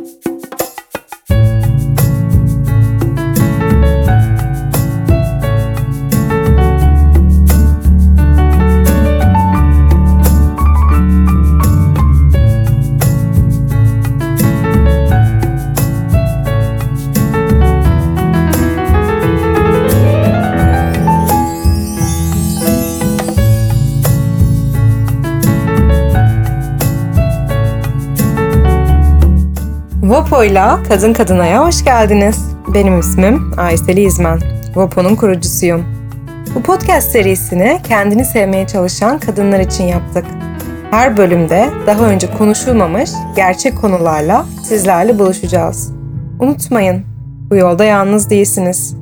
you Vopo'yla Kadın Kadına'ya hoş geldiniz. Benim ismim Aysel İzmen. Vopo'nun kurucusuyum. Bu podcast serisini kendini sevmeye çalışan kadınlar için yaptık. Her bölümde daha önce konuşulmamış gerçek konularla sizlerle buluşacağız. Unutmayın, bu yolda yalnız değilsiniz.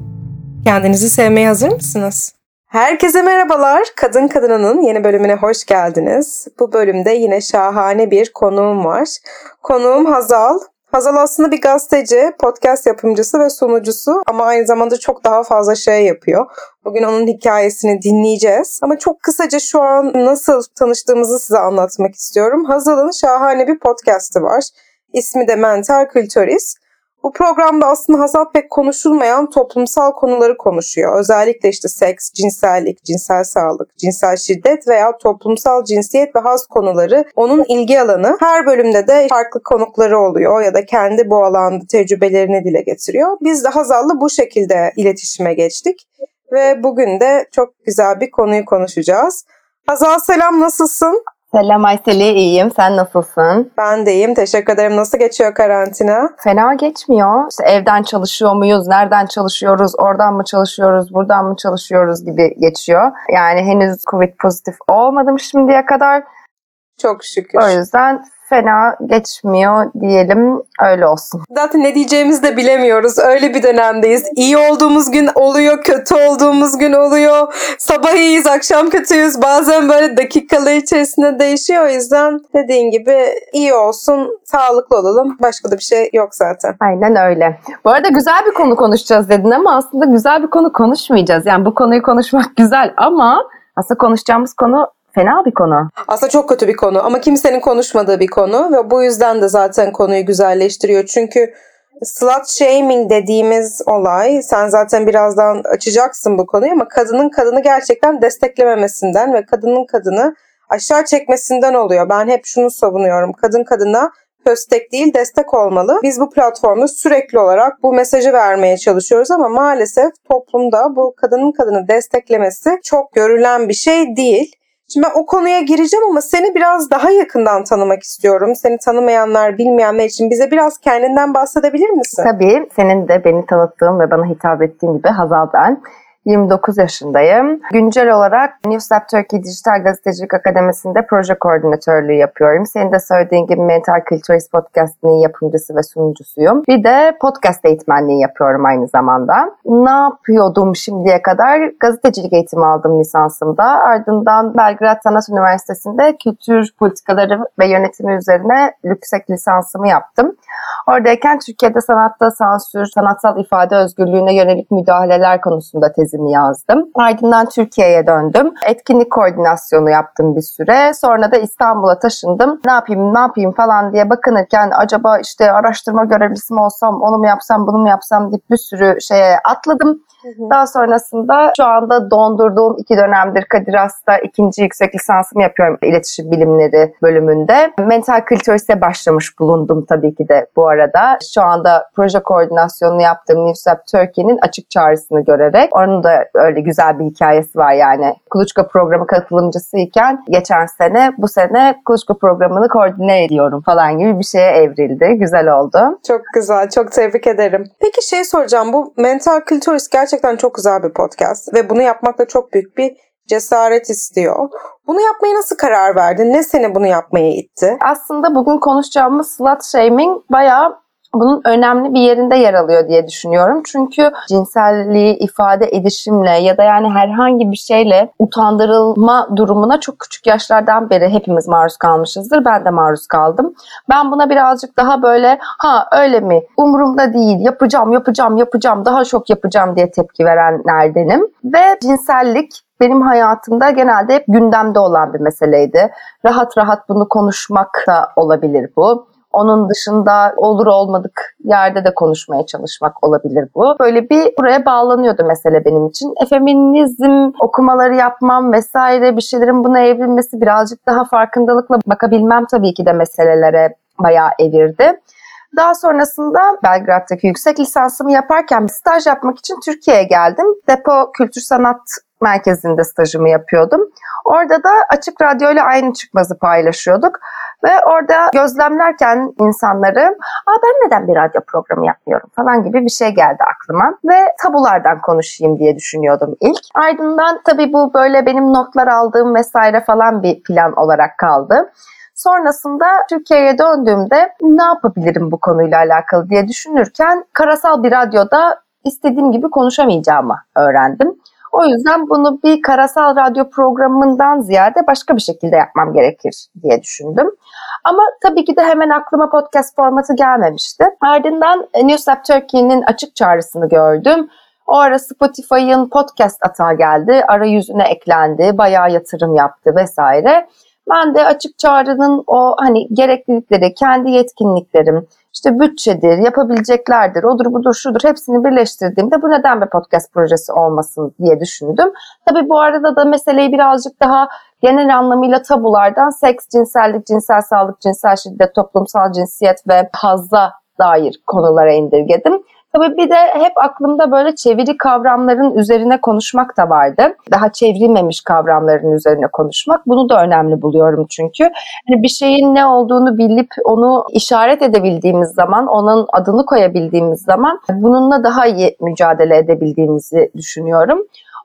Kendinizi sevmeye hazır mısınız? Herkese merhabalar. Kadın Kadına'nın yeni bölümüne hoş geldiniz. Bu bölümde yine şahane bir konuğum var. Konuğum Hazal. Hazal aslında bir gazeteci, podcast yapımcısı ve sunucusu ama aynı zamanda çok daha fazla şey yapıyor. Bugün onun hikayesini dinleyeceğiz. Ama çok kısaca şu an nasıl tanıştığımızı size anlatmak istiyorum. Hazal'ın şahane bir podcastı var. İsmi de Mental Kültüris. Bu programda aslında Hazal pek konuşulmayan toplumsal konuları konuşuyor. Özellikle işte seks, cinsellik, cinsel sağlık, cinsel şiddet veya toplumsal cinsiyet ve haz konuları onun ilgi alanı. Her bölümde de farklı konukları oluyor ya da kendi bu alanda tecrübelerini dile getiriyor. Biz de Hazal'la bu şekilde iletişime geçtik ve bugün de çok güzel bir konuyu konuşacağız. Hazal selam nasılsın? Selam Ayseli, iyiyim. Sen nasılsın? Ben de iyiyim. Teşekkür ederim. Nasıl geçiyor karantina? Fena geçmiyor. İşte evden çalışıyor muyuz? Nereden çalışıyoruz? Oradan mı çalışıyoruz? Buradan mı çalışıyoruz gibi geçiyor. Yani henüz Covid pozitif olmadım şimdiye kadar. Çok şükür. O yüzden fena geçmiyor diyelim öyle olsun. Zaten ne diyeceğimizi de bilemiyoruz. Öyle bir dönemdeyiz. İyi olduğumuz gün oluyor, kötü olduğumuz gün oluyor. Sabah iyiyiz, akşam kötüyüz. Bazen böyle dakikalar içerisinde değişiyor. O yüzden dediğin gibi iyi olsun, sağlıklı olalım. Başka da bir şey yok zaten. Aynen öyle. Bu arada güzel bir konu konuşacağız dedin ama aslında güzel bir konu konuşmayacağız. Yani bu konuyu konuşmak güzel ama aslında konuşacağımız konu fena bir konu. Aslında çok kötü bir konu ama kimsenin konuşmadığı bir konu ve bu yüzden de zaten konuyu güzelleştiriyor. Çünkü slut shaming dediğimiz olay sen zaten birazdan açacaksın bu konuyu ama kadının kadını gerçekten desteklememesinden ve kadının kadını aşağı çekmesinden oluyor. Ben hep şunu savunuyorum. Kadın kadına köstek değil destek olmalı. Biz bu platformda sürekli olarak bu mesajı vermeye çalışıyoruz ama maalesef toplumda bu kadının kadını desteklemesi çok görülen bir şey değil. Şimdi ben o konuya gireceğim ama seni biraz daha yakından tanımak istiyorum. Seni tanımayanlar, bilmeyenler için bize biraz kendinden bahsedebilir misin? Tabii. Senin de beni tanıttığın ve bana hitap ettiğin gibi Hazal ben. 29 yaşındayım. Güncel olarak Newslab Turkey Dijital Gazetecilik Akademisi'nde proje koordinatörlüğü yapıyorum. Senin de söylediğin gibi Mental Cultures Podcast'inin yapımcısı ve sunucusuyum. Bir de podcast eğitmenliği yapıyorum aynı zamanda. Ne yapıyordum şimdiye kadar? Gazetecilik eğitimi aldım lisansımda. Ardından Belgrad Sanat Üniversitesi'nde kültür politikaları ve yönetimi üzerine yüksek lisansımı yaptım. Oradayken Türkiye'de sanatta sansür, sanatsal ifade özgürlüğüne yönelik müdahaleler konusunda tezimi yazdım. Ardından Türkiye'ye döndüm. Etkinlik koordinasyonu yaptım bir süre. Sonra da İstanbul'a taşındım. Ne yapayım, ne yapayım falan diye bakınırken acaba işte araştırma görevlisi mi olsam, onu mu yapsam, bunu mu yapsam deyip bir sürü şeye atladım. Daha sonrasında şu anda dondurduğum iki dönemdir Kadir Has'ta ikinci yüksek lisansımı yapıyorum iletişim bilimleri bölümünde. Mental kültürse başlamış bulundum tabii ki de bu arada. Şu anda proje koordinasyonunu yaptığım Newsap Turkey'nin açık çağrısını görerek. Onun da öyle güzel bir hikayesi var yani. Kuluçka programı katılımcısıyken geçen sene bu sene Kuluçka programını koordine ediyorum falan gibi bir şeye evrildi. Güzel oldu. Çok güzel. Çok tebrik ederim. Peki şey soracağım. Bu Mental Cultures gerçekten çok güzel bir podcast ve bunu yapmak da çok büyük bir cesaret istiyor. Bunu yapmaya nasıl karar verdin? Ne seni bunu yapmaya itti? Aslında bugün konuşacağımız slut shaming bayağı bunun önemli bir yerinde yer alıyor diye düşünüyorum. Çünkü cinselliği ifade edişimle ya da yani herhangi bir şeyle utandırılma durumuna çok küçük yaşlardan beri hepimiz maruz kalmışızdır. Ben de maruz kaldım. Ben buna birazcık daha böyle ha öyle mi umurumda değil yapacağım yapacağım yapacağım daha çok yapacağım diye tepki verenlerdenim. Ve cinsellik benim hayatımda genelde hep gündemde olan bir meseleydi. Rahat rahat bunu konuşmak da olabilir bu Onun dışında olur olmadık yerde de konuşmaya çalışmak olabilir bu. Böyle bir buraya bağlanıyordu mesele benim için. E, feminizm okumaları yapmam vesaire bir şeylerin buna evrilmesi birazcık daha farkındalıkla bakabilmem tabii ki de meselelere bayağı evirdi. Daha sonrasında Belgrad'daki yüksek lisansımı yaparken staj yapmak için Türkiye'ye geldim. Depo Kültür Sanat Merkezi'nde stajımı yapıyordum. Orada da Açık Radyo ile aynı çıkmazı paylaşıyorduk. Ve orada gözlemlerken insanları Aa, ben neden bir radyo programı yapmıyorum falan gibi bir şey geldi aklıma. Ve tabulardan konuşayım diye düşünüyordum ilk. Ardından tabii bu böyle benim notlar aldığım vesaire falan bir plan olarak kaldı. Sonrasında Türkiye'ye döndüğümde ne yapabilirim bu konuyla alakalı diye düşünürken karasal bir radyoda istediğim gibi konuşamayacağımı öğrendim. O yüzden bunu bir karasal radyo programından ziyade başka bir şekilde yapmam gerekir diye düşündüm. Ama tabii ki de hemen aklıma podcast formatı gelmemişti. Ardından Newslab Turkey'nin açık çağrısını gördüm. O ara Spotify'ın podcast atağı geldi, arayüzüne eklendi, bayağı yatırım yaptı vesaire. Ben de açık çağrının o hani gereklilikleri, kendi yetkinliklerim, işte bütçedir, yapabileceklerdir, odur budur şudur hepsini birleştirdiğimde bu neden bir podcast projesi olmasın diye düşündüm. Tabii bu arada da meseleyi birazcık daha genel anlamıyla tabulardan seks, cinsellik, cinsel sağlık, cinsel şiddet, toplumsal cinsiyet ve hazza dair konulara indirgedim. Tabii bir de hep aklımda böyle çeviri kavramların üzerine konuşmak da vardı. Daha çevrilmemiş kavramların üzerine konuşmak. Bunu da önemli buluyorum çünkü. Hani bir şeyin ne olduğunu bilip onu işaret edebildiğimiz zaman, onun adını koyabildiğimiz zaman bununla daha iyi mücadele edebildiğimizi düşünüyorum.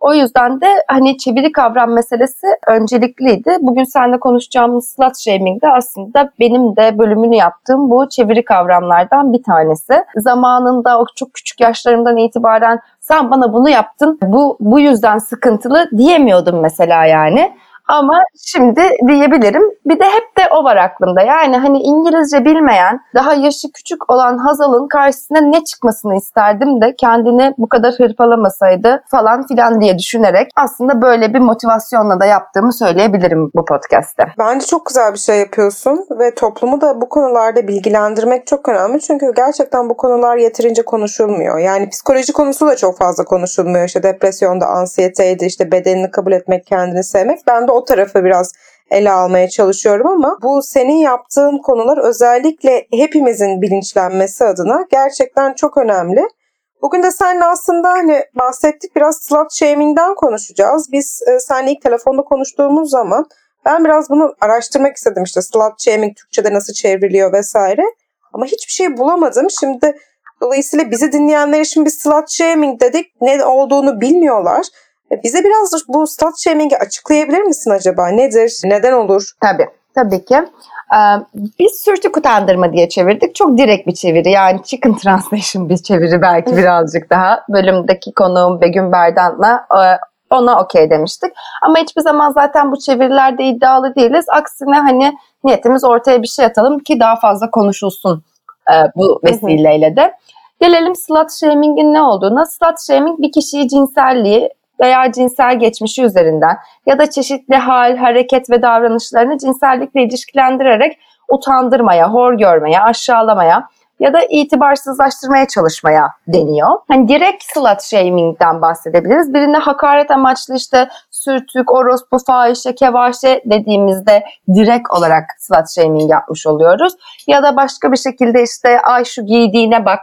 O yüzden de hani çeviri kavram meselesi öncelikliydi. Bugün seninle konuşacağımız slut shaming de aslında benim de bölümünü yaptığım bu çeviri kavramlardan bir tanesi. Zamanında o çok küçük yaşlarımdan itibaren sen bana bunu yaptın, bu bu yüzden sıkıntılı diyemiyordum mesela yani. Ama şimdi diyebilirim. Bir de hep de o var aklımda. Yani hani İngilizce bilmeyen, daha yaşı küçük olan Hazal'ın karşısına ne çıkmasını isterdim de kendini bu kadar hırpalamasaydı falan filan diye düşünerek aslında böyle bir motivasyonla da yaptığımı söyleyebilirim bu podcast'te. Bence çok güzel bir şey yapıyorsun ve toplumu da bu konularda bilgilendirmek çok önemli. Çünkü gerçekten bu konular yeterince konuşulmuyor. Yani psikoloji konusu da çok fazla konuşulmuyor. İşte depresyonda, ansiyeteydi, işte bedenini kabul etmek, kendini sevmek. Ben de o tarafı biraz ele almaya çalışıyorum ama bu senin yaptığın konular özellikle hepimizin bilinçlenmesi adına gerçekten çok önemli. Bugün de seninle aslında hani bahsettik biraz slut shaming'den konuşacağız. Biz e, seninle ilk telefonda konuştuğumuz zaman ben biraz bunu araştırmak istedim işte slut shaming Türkçe'de nasıl çevriliyor vesaire. Ama hiçbir şey bulamadım. Şimdi dolayısıyla bizi dinleyenler için bir slut shaming dedik. Ne olduğunu bilmiyorlar. E, bize biraz bu slut shaming'i açıklayabilir misin acaba? Nedir? Neden olur? Tabii. Tabii ki. Ee, biz sürtük utandırma diye çevirdik. Çok direkt bir çeviri. Yani chicken translation bir çeviri belki birazcık daha. Bölümdeki konuğum Begüm Berdan'la e, ona okey demiştik. Ama hiçbir zaman zaten bu çevirilerde iddialı değiliz. Aksine hani niyetimiz ortaya bir şey atalım ki daha fazla konuşulsun e, bu vesileyle de. Gelelim slut shaming'in ne olduğuna. Slut shaming bir kişiyi cinselliği, veya cinsel geçmişi üzerinden ya da çeşitli hal, hareket ve davranışlarını cinsellikle ilişkilendirerek utandırmaya, hor görmeye, aşağılamaya ya da itibarsızlaştırmaya çalışmaya deniyor. Hani direkt slut shaming'den bahsedebiliriz. Birine hakaret amaçlı işte sürtük, orospu, fahişe, kevaşe dediğimizde direkt olarak slut shaming yapmış oluyoruz. Ya da başka bir şekilde işte ay şu giydiğine bak,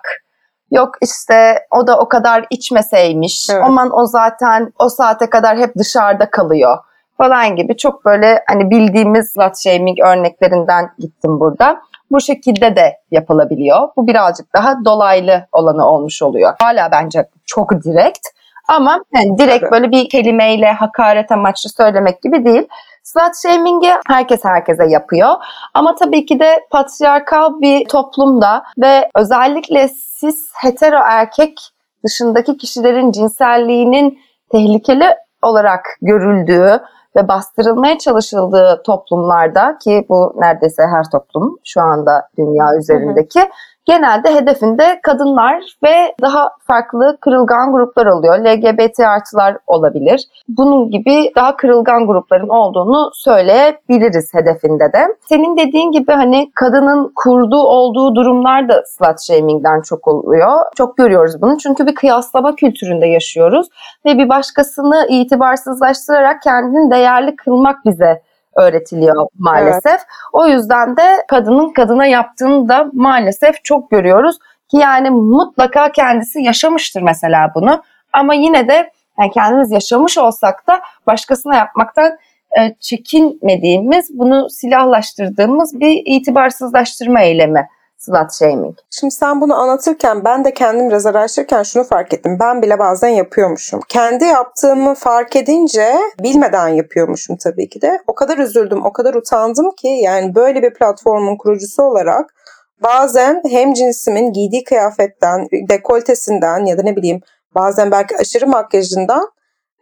Yok işte o da o kadar içmeseymiş. Evet. Aman o zaten o saate kadar hep dışarıda kalıyor falan gibi çok böyle hani bildiğimiz slut shaming örneklerinden gittim burada. Bu şekilde de yapılabiliyor. Bu birazcık daha dolaylı olanı olmuş oluyor. Hala bence çok direkt ama yani direkt Tabii. böyle bir kelimeyle hakaret amaçlı söylemek gibi değil. Slut shaming'i herkes herkese yapıyor. Ama tabii ki de patriarkal bir toplumda ve özellikle cis hetero erkek dışındaki kişilerin cinselliğinin tehlikeli olarak görüldüğü ve bastırılmaya çalışıldığı toplumlarda ki bu neredeyse her toplum şu anda dünya üzerindeki hı hı. Genelde hedefinde kadınlar ve daha farklı kırılgan gruplar oluyor. LGBT artılar olabilir. Bunun gibi daha kırılgan grupların olduğunu söyleyebiliriz hedefinde de. Senin dediğin gibi hani kadının kurduğu olduğu durumlar da slut shaming'den çok oluyor. Çok görüyoruz bunu çünkü bir kıyaslama kültüründe yaşıyoruz ve bir başkasını itibarsızlaştırarak kendini değerli kılmak bize öğretiliyor maalesef. Evet. O yüzden de kadının kadına yaptığını da maalesef çok görüyoruz ki yani mutlaka kendisi yaşamıştır mesela bunu. Ama yine de yani kendimiz yaşamış olsak da başkasına yapmaktan e, çekinmediğimiz, bunu silahlaştırdığımız bir itibarsızlaştırma eylemi slut shaming. Şimdi sen bunu anlatırken ben de kendim biraz araştırırken şunu fark ettim. Ben bile bazen yapıyormuşum. Kendi yaptığımı fark edince bilmeden yapıyormuşum tabii ki de. O kadar üzüldüm, o kadar utandım ki yani böyle bir platformun kurucusu olarak bazen hem cinsimin giydiği kıyafetten, dekoltesinden ya da ne bileyim bazen belki aşırı makyajından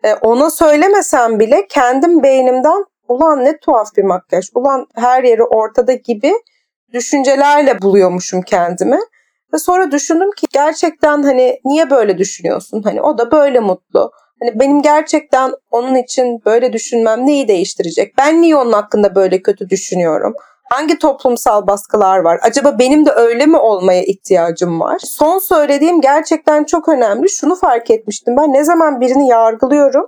e, ona söylemesem bile kendim beynimden ulan ne tuhaf bir makyaj, ulan her yeri ortada gibi düşüncelerle buluyormuşum kendimi. Ve sonra düşündüm ki gerçekten hani niye böyle düşünüyorsun? Hani o da böyle mutlu. Hani benim gerçekten onun için böyle düşünmem neyi değiştirecek? Ben niye onun hakkında böyle kötü düşünüyorum? Hangi toplumsal baskılar var? Acaba benim de öyle mi olmaya ihtiyacım var? Son söylediğim gerçekten çok önemli. Şunu fark etmiştim ben ne zaman birini yargılıyorum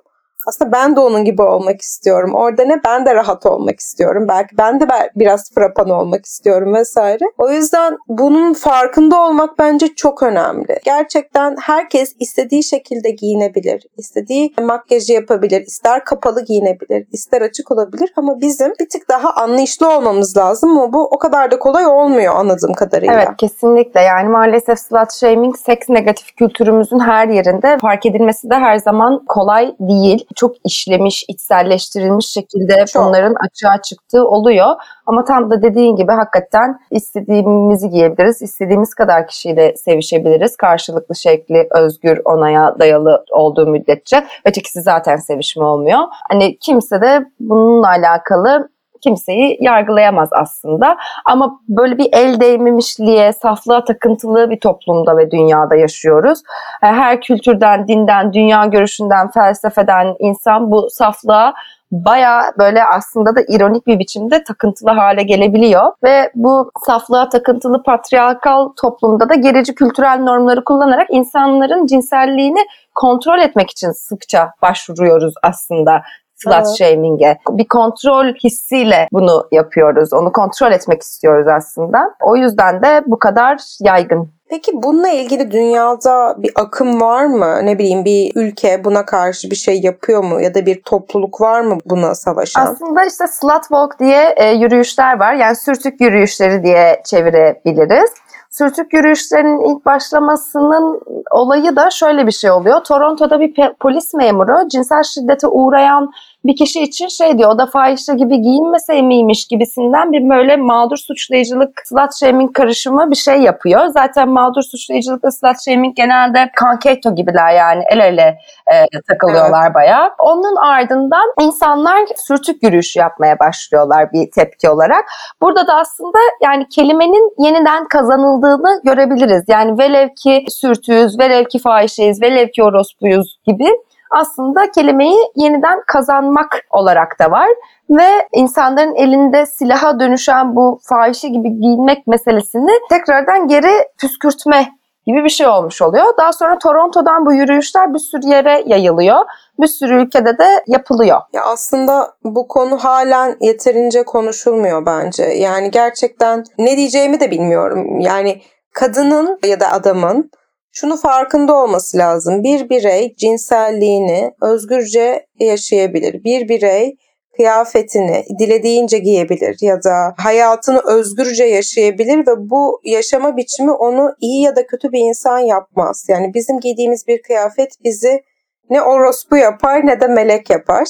aslında ben de onun gibi olmak istiyorum. Orada ne ben de rahat olmak istiyorum. Belki ben de biraz frapan olmak istiyorum vesaire. O yüzden bunun farkında olmak bence çok önemli. Gerçekten herkes istediği şekilde giyinebilir. istediği makyajı yapabilir. ister kapalı giyinebilir. ister açık olabilir. Ama bizim bir tık daha anlayışlı olmamız lazım. Ama bu o kadar da kolay olmuyor anladığım kadarıyla. Evet kesinlikle. Yani maalesef slut shaming seks negatif kültürümüzün her yerinde fark edilmesi de her zaman kolay değil çok işlemiş, içselleştirilmiş şekilde çok. bunların açığa çıktığı oluyor. Ama tam da dediğin gibi hakikaten istediğimizi giyebiliriz, istediğimiz kadar kişiyle sevişebiliriz. Karşılıklı şekli, özgür, onaya dayalı olduğu müddetçe. Ötekisi zaten sevişme olmuyor. Hani kimse de bununla alakalı kimseyi yargılayamaz aslında. Ama böyle bir el değmemişliğe, saflığa takıntılı bir toplumda ve dünyada yaşıyoruz. E, her kültürden, dinden, dünya görüşünden, felsefeden insan bu saflığa baya böyle aslında da ironik bir biçimde takıntılı hale gelebiliyor. Ve bu saflığa takıntılı patriarkal toplumda da gerici kültürel normları kullanarak insanların cinselliğini kontrol etmek için sıkça başvuruyoruz aslında slut evet. shaming'e. Bir kontrol hissiyle bunu yapıyoruz. Onu kontrol etmek istiyoruz aslında. O yüzden de bu kadar yaygın. Peki bununla ilgili dünyada bir akım var mı? Ne bileyim bir ülke buna karşı bir şey yapıyor mu? Ya da bir topluluk var mı buna savaşan? Aslında işte slut walk diye e, yürüyüşler var. Yani sürtük yürüyüşleri diye çevirebiliriz. Sürtük yürüyüşlerinin ilk başlamasının olayı da şöyle bir şey oluyor. Toronto'da bir polis memuru cinsel şiddete uğrayan bir kişi için şey diyor o da fahişe gibi giyinmese miymiş gibisinden bir böyle mağdur suçlayıcılık slut shaming karışımı bir şey yapıyor. Zaten mağdur suçlayıcılık ve slut shaming genelde kanketo gibiler yani el ele e, takılıyorlar evet. bayağı. Onun ardından insanlar sürtük yürüyüşü yapmaya başlıyorlar bir tepki olarak. Burada da aslında yani kelimenin yeniden kazanıldığını görebiliriz. Yani velev ki sürtüyüz, velev ki fahişeyiz, velev ki orospuyuz gibi aslında kelimeyi yeniden kazanmak olarak da var. Ve insanların elinde silaha dönüşen bu fahişe gibi giyinmek meselesini tekrardan geri püskürtme gibi bir şey olmuş oluyor. Daha sonra Toronto'dan bu yürüyüşler bir sürü yere yayılıyor. Bir sürü ülkede de yapılıyor. Ya aslında bu konu halen yeterince konuşulmuyor bence. Yani gerçekten ne diyeceğimi de bilmiyorum. Yani kadının ya da adamın şunu farkında olması lazım. Bir birey cinselliğini özgürce yaşayabilir. Bir birey kıyafetini dilediğince giyebilir ya da hayatını özgürce yaşayabilir ve bu yaşama biçimi onu iyi ya da kötü bir insan yapmaz. Yani bizim giydiğimiz bir kıyafet bizi ne orospu yapar ne de melek yapar.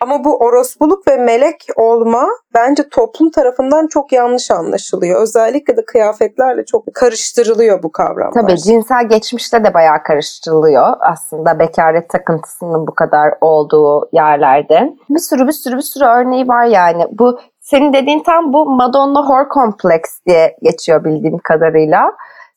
Ama bu orospuluk ve melek olma bence toplum tarafından çok yanlış anlaşılıyor. Özellikle de kıyafetlerle çok karıştırılıyor bu kavramlar. Tabii cinsel geçmişte de bayağı karıştırılıyor aslında bekaret takıntısının bu kadar olduğu yerlerde. Bir sürü bir sürü bir sürü örneği var yani. Bu senin dediğin tam bu Madonna Whore Complex diye geçiyor bildiğim kadarıyla.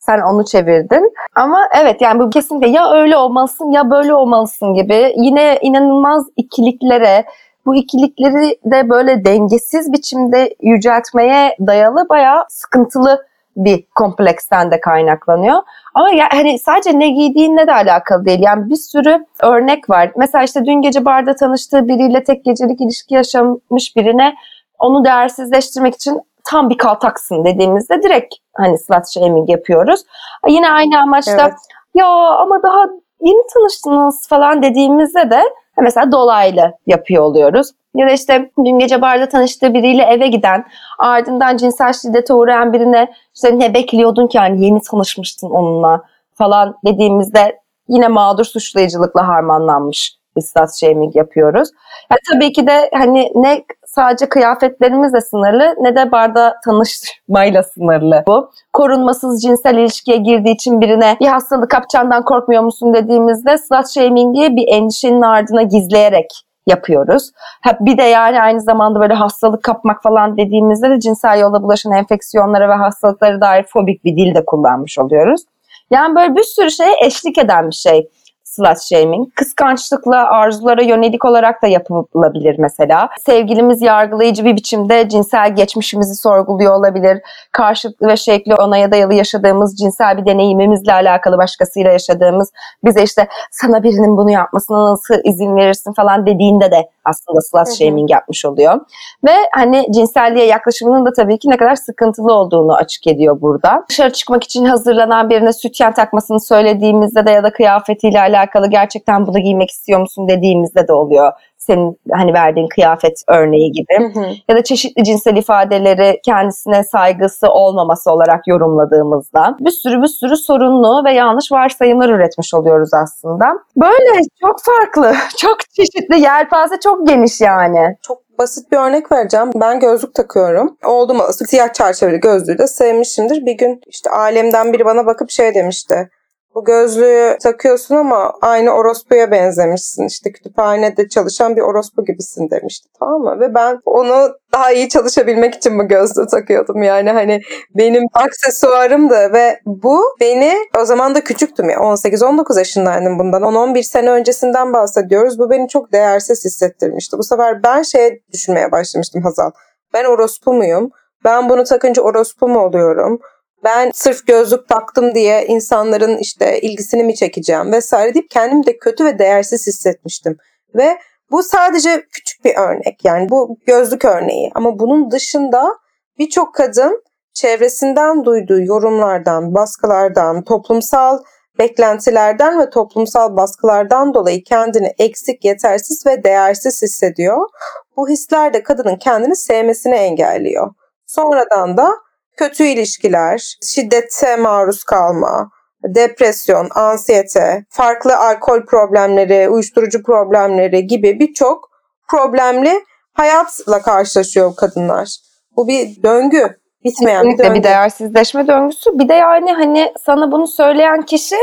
Sen onu çevirdin. Ama evet yani bu kesinlikle ya öyle olmalısın ya böyle olmalısın gibi yine inanılmaz ikiliklere, bu ikilikleri de böyle dengesiz biçimde yüceltmeye dayalı bayağı sıkıntılı bir kompleksten de kaynaklanıyor. Ama ya, hani sadece ne giydiğinle de alakalı değil. Yani bir sürü örnek var. Mesela işte dün gece barda tanıştığı biriyle tek gecelik ilişki yaşamış birine onu değersizleştirmek için tam bir kaltaksın dediğimizde direkt hani slut shaming yapıyoruz. Yine aynı amaçla evet. ya ama daha yeni tanıştınız falan dediğimizde de mesela dolaylı yapıyor oluyoruz. Ya da işte dün gece barda tanıştığı biriyle eve giden, ardından cinsel şiddete uğrayan birine işte ne bekliyordun ki hani yeni tanışmıştın onunla falan dediğimizde yine mağdur suçlayıcılıkla harmanlanmış bir slut shaming yapıyoruz. Yani tabii ki de hani ne sadece kıyafetlerimizle sınırlı ne de barda tanışmayla sınırlı bu. Korunmasız cinsel ilişkiye girdiği için birine bir hastalık kapacağından korkmuyor musun dediğimizde slut shaming'i bir endişenin ardına gizleyerek yapıyoruz. Ha, bir de yani aynı zamanda böyle hastalık kapmak falan dediğimizde de cinsel yolla bulaşan enfeksiyonlara ve hastalıklara dair fobik bir dil de kullanmış oluyoruz. Yani böyle bir sürü şeye eşlik eden bir şey slut shaming. Kıskançlıkla arzulara yönelik olarak da yapılabilir mesela. Sevgilimiz yargılayıcı bir biçimde cinsel geçmişimizi sorguluyor olabilir. Karşılıklı ve şekli onaya dayalı yaşadığımız cinsel bir deneyimimizle alakalı başkasıyla yaşadığımız bize işte sana birinin bunu yapmasına nasıl izin verirsin falan dediğinde de aslında slut shaming yapmış oluyor. Ve hani cinselliğe yaklaşımının da tabii ki ne kadar sıkıntılı olduğunu açık ediyor burada. Dışarı çıkmak için hazırlanan birine sütyen takmasını söylediğimizde de ya da kıyafetiyle alakalı gerçekten bunu giymek istiyor musun dediğimizde de oluyor senin hani verdiğin kıyafet örneği gibi hı hı. ya da çeşitli cinsel ifadeleri kendisine saygısı olmaması olarak yorumladığımızda bir sürü bir sürü sorunlu ve yanlış varsayımlar üretmiş oluyoruz aslında. Böyle çok farklı, çok çeşitli, yelpaze çok geniş yani. Çok basit bir örnek vereceğim. Ben gözlük takıyorum. Oldum siyah çerçeveli gözlüğü de sevmişimdir. Bir gün işte alemden biri bana bakıp şey demişti bu gözlüğü takıyorsun ama aynı orospuya benzemişsin. İşte kütüphanede çalışan bir orospu gibisin demişti tamam mı? Ve ben onu daha iyi çalışabilmek için bu gözlüğü takıyordum. Yani hani benim aksesuarımdı ve bu beni o zaman da küçüktüm ya 18-19 yaşındaydım bundan. 10-11 sene öncesinden bahsediyoruz. Bu beni çok değersiz hissettirmişti. Bu sefer ben şey düşünmeye başlamıştım Hazal. Ben orospu muyum? Ben bunu takınca orospu mu oluyorum? Ben sırf gözlük taktım diye insanların işte ilgisini mi çekeceğim vesaire deyip kendimi de kötü ve değersiz hissetmiştim. Ve bu sadece küçük bir örnek yani bu gözlük örneği ama bunun dışında birçok kadın çevresinden duyduğu yorumlardan, baskılardan, toplumsal beklentilerden ve toplumsal baskılardan dolayı kendini eksik, yetersiz ve değersiz hissediyor. Bu hisler de kadının kendini sevmesini engelliyor. Sonradan da kötü ilişkiler, şiddete maruz kalma, depresyon, ansiyete, farklı alkol problemleri, uyuşturucu problemleri gibi birçok problemli hayatla karşılaşıyor kadınlar. Bu bir döngü, bitmeyen bir döngü. bir değersizleşme döngüsü. Bir de yani hani sana bunu söyleyen kişi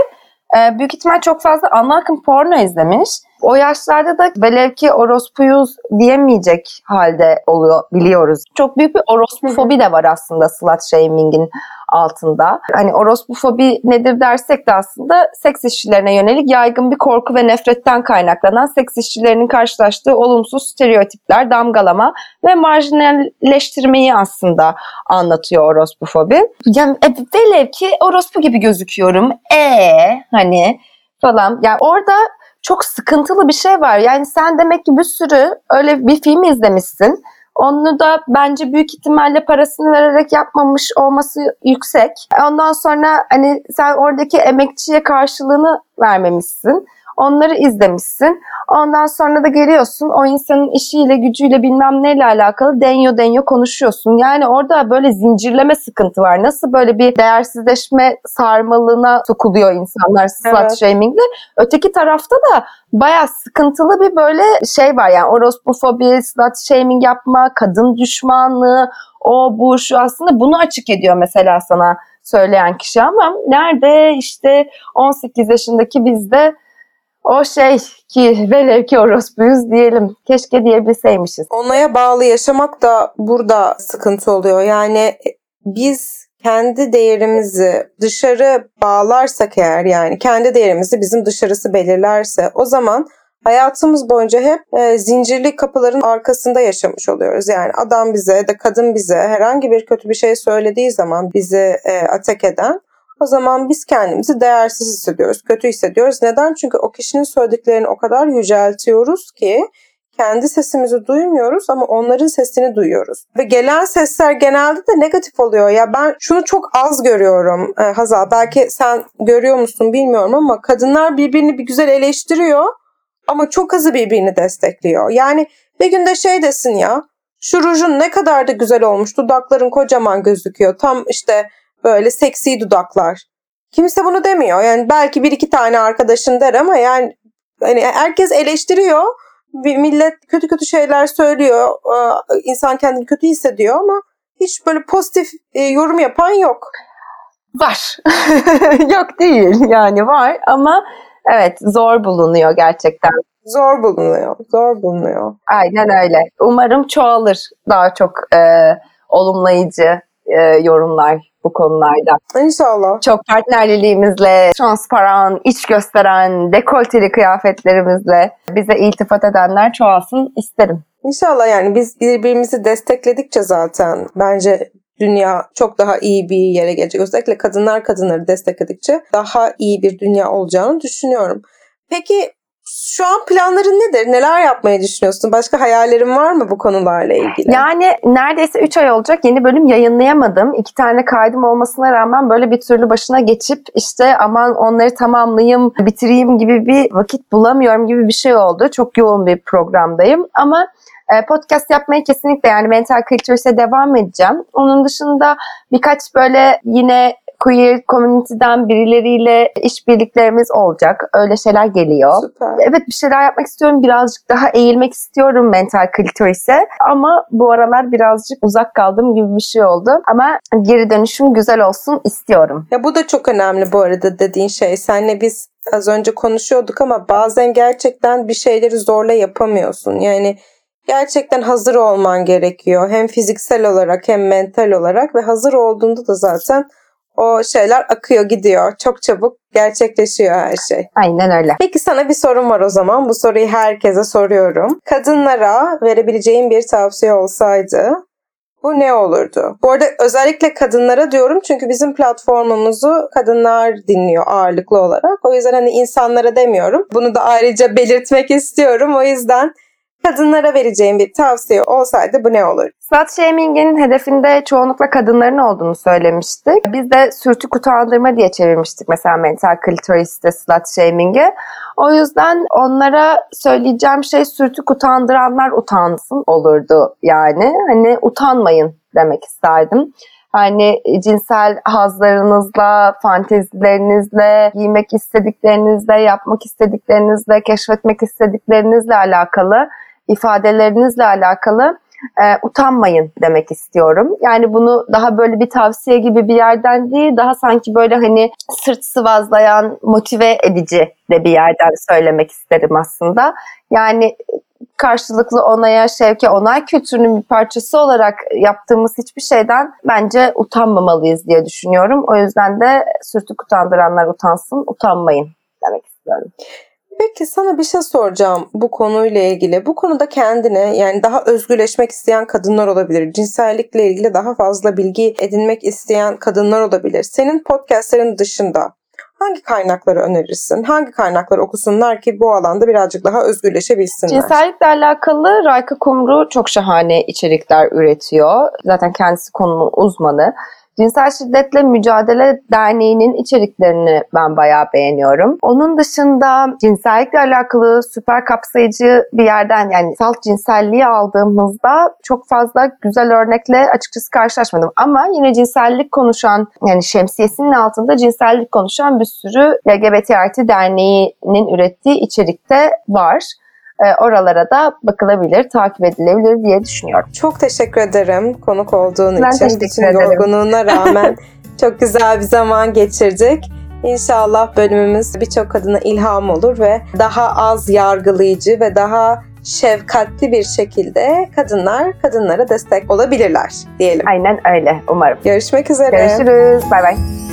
e, büyük ihtimal çok fazla ana akım porno izlemiş o yaşlarda da velev ki orospuyuz diyemeyecek halde oluyor biliyoruz. Çok büyük bir orospofobi de var aslında slut shaming'in altında. Hani orospofobi nedir dersek de aslında seks işçilerine yönelik yaygın bir korku ve nefretten kaynaklanan seks işçilerinin karşılaştığı olumsuz stereotipler, damgalama ve marjinalleştirmeyi aslında anlatıyor orospofobi. Yani e, velev ki orospu gibi gözüküyorum. E hani falan. Yani orada çok sıkıntılı bir şey var. Yani sen demek ki bir sürü öyle bir film izlemişsin. Onu da bence büyük ihtimalle parasını vererek yapmamış olması yüksek. Ondan sonra hani sen oradaki emekçiye karşılığını vermemişsin. Onları izlemişsin. Ondan sonra da geliyorsun o insanın işiyle gücüyle bilmem neyle alakalı denyo denyo konuşuyorsun. Yani orada böyle zincirleme sıkıntı var. Nasıl böyle bir değersizleşme sarmalına sokuluyor insanlar slut evet. shamingle. Öteki tarafta da baya sıkıntılı bir böyle şey var yani orospofobi, slut shaming yapma, kadın düşmanlığı, o bu şu aslında bunu açık ediyor mesela sana söyleyen kişi ama nerede işte 18 yaşındaki bizde o şey ki velev ki orospuyuz diyelim. Keşke diyebilseymişiz. Onaya bağlı yaşamak da burada sıkıntı oluyor. Yani biz kendi değerimizi dışarı bağlarsak eğer yani kendi değerimizi bizim dışarısı belirlerse o zaman hayatımız boyunca hep e, zincirli kapıların arkasında yaşamış oluyoruz. Yani adam bize da kadın bize herhangi bir kötü bir şey söylediği zaman bizi e, atak eden o zaman biz kendimizi değersiz hissediyoruz, kötü hissediyoruz. Neden? Çünkü o kişinin söylediklerini o kadar yüceltiyoruz ki kendi sesimizi duymuyoruz ama onların sesini duyuyoruz. Ve gelen sesler genelde de negatif oluyor. Ya ben şunu çok az görüyorum e, Hazal. Belki sen görüyor musun bilmiyorum ama kadınlar birbirini bir güzel eleştiriyor ama çok azı birbirini destekliyor. Yani bir günde şey desin ya şu rujun ne kadar da güzel olmuş. Dudakların kocaman gözüküyor. Tam işte böyle seksi dudaklar. Kimse bunu demiyor. Yani belki bir iki tane arkadaşın der ama yani hani herkes eleştiriyor. Bir millet kötü kötü şeyler söylüyor. İnsan kendini kötü hissediyor ama hiç böyle pozitif e, yorum yapan yok. Var. yok değil yani var ama evet zor bulunuyor gerçekten. Zor bulunuyor. Zor bulunuyor. Aynen öyle. Umarım çoğalır daha çok e, olumlayıcı e, yorumlar bu konularda. İnşallah. Çok partnerliliğimizle, transparan, iç gösteren, dekolteli kıyafetlerimizle bize iltifat edenler çoğalsın isterim. İnşallah yani biz birbirimizi destekledikçe zaten bence dünya çok daha iyi bir yere gelecek. Özellikle kadınlar kadınları destekledikçe daha iyi bir dünya olacağını düşünüyorum. Peki şu an planların nedir? Neler yapmayı düşünüyorsun? Başka hayallerin var mı bu konularla ilgili? Yani neredeyse 3 ay olacak yeni bölüm yayınlayamadım. İki tane kaydım olmasına rağmen böyle bir türlü başına geçip işte aman onları tamamlayayım, bitireyim gibi bir vakit bulamıyorum gibi bir şey oldu. Çok yoğun bir programdayım ama e, podcast yapmayı kesinlikle yani mental kültürse devam edeceğim. Onun dışında birkaç böyle yine queer community'den birileriyle işbirliklerimiz olacak. Öyle şeyler geliyor. Süper. Evet bir şeyler yapmak istiyorum. Birazcık daha eğilmek istiyorum mental klitorise. Ama bu aralar birazcık uzak kaldım gibi bir şey oldu. Ama geri dönüşüm güzel olsun istiyorum. Ya bu da çok önemli bu arada dediğin şey. Senle biz az önce konuşuyorduk ama bazen gerçekten bir şeyleri zorla yapamıyorsun. Yani gerçekten hazır olman gerekiyor. Hem fiziksel olarak hem mental olarak ve hazır olduğunda da zaten o şeyler akıyor gidiyor. Çok çabuk gerçekleşiyor her şey. Aynen öyle. Peki sana bir sorum var o zaman. Bu soruyu herkese soruyorum. Kadınlara verebileceğin bir tavsiye olsaydı bu ne olurdu? Bu arada özellikle kadınlara diyorum çünkü bizim platformumuzu kadınlar dinliyor ağırlıklı olarak. O yüzden hani insanlara demiyorum. Bunu da ayrıca belirtmek istiyorum. O yüzden kadınlara vereceğim bir tavsiye olsaydı bu ne olur? Slut shaming'in hedefinde çoğunlukla kadınların olduğunu söylemiştik. Biz de sürtük utandırma diye çevirmiştik mesela mental klitoris'te slut shaming'i. O yüzden onlara söyleyeceğim şey sürtük utandıranlar utansın olurdu yani. Hani utanmayın demek isterdim. Hani cinsel hazlarınızla, fantezilerinizle, giymek istediklerinizle, yapmak istediklerinizle, keşfetmek istediklerinizle alakalı, ifadelerinizle alakalı e, utanmayın demek istiyorum. Yani bunu daha böyle bir tavsiye gibi bir yerden değil, daha sanki böyle hani sırt sıvazlayan, motive edici de bir yerden söylemek isterim aslında. Yani karşılıklı onaya, şevke, onay kültürünün bir parçası olarak yaptığımız hiçbir şeyden bence utanmamalıyız diye düşünüyorum. O yüzden de sürtük utandıranlar utansın, utanmayın demek istiyorum. Peki sana bir şey soracağım bu konuyla ilgili. Bu konuda kendine yani daha özgürleşmek isteyen kadınlar olabilir. Cinsellikle ilgili daha fazla bilgi edinmek isteyen kadınlar olabilir. Senin podcastlerin dışında hangi kaynakları önerirsin? Hangi kaynakları okusunlar ki bu alanda birazcık daha özgürleşebilsinler? Cinsellikle alakalı Rayka Kumru çok şahane içerikler üretiyor. Zaten kendisi konunun uzmanı. Cinsel Şiddetle Mücadele Derneği'nin içeriklerini ben bayağı beğeniyorum. Onun dışında cinsellikle alakalı süper kapsayıcı bir yerden yani salt cinselliği aldığımızda çok fazla güzel örnekle açıkçası karşılaşmadım. Ama yine cinsellik konuşan yani şemsiyesinin altında cinsellik konuşan bir sürü LGBT artı derneğinin ürettiği içerikte var oralara da bakılabilir, takip edilebilir diye düşünüyorum. Çok teşekkür ederim konuk olduğun Ben için. teşekkür Bütün ederim. yorgunluğuna rağmen çok güzel bir zaman geçirdik. İnşallah bölümümüz birçok kadına ilham olur ve daha az yargılayıcı ve daha şefkatli bir şekilde kadınlar kadınlara destek olabilirler diyelim. Aynen öyle umarım. Görüşmek üzere. Görüşürüz. Bay bay.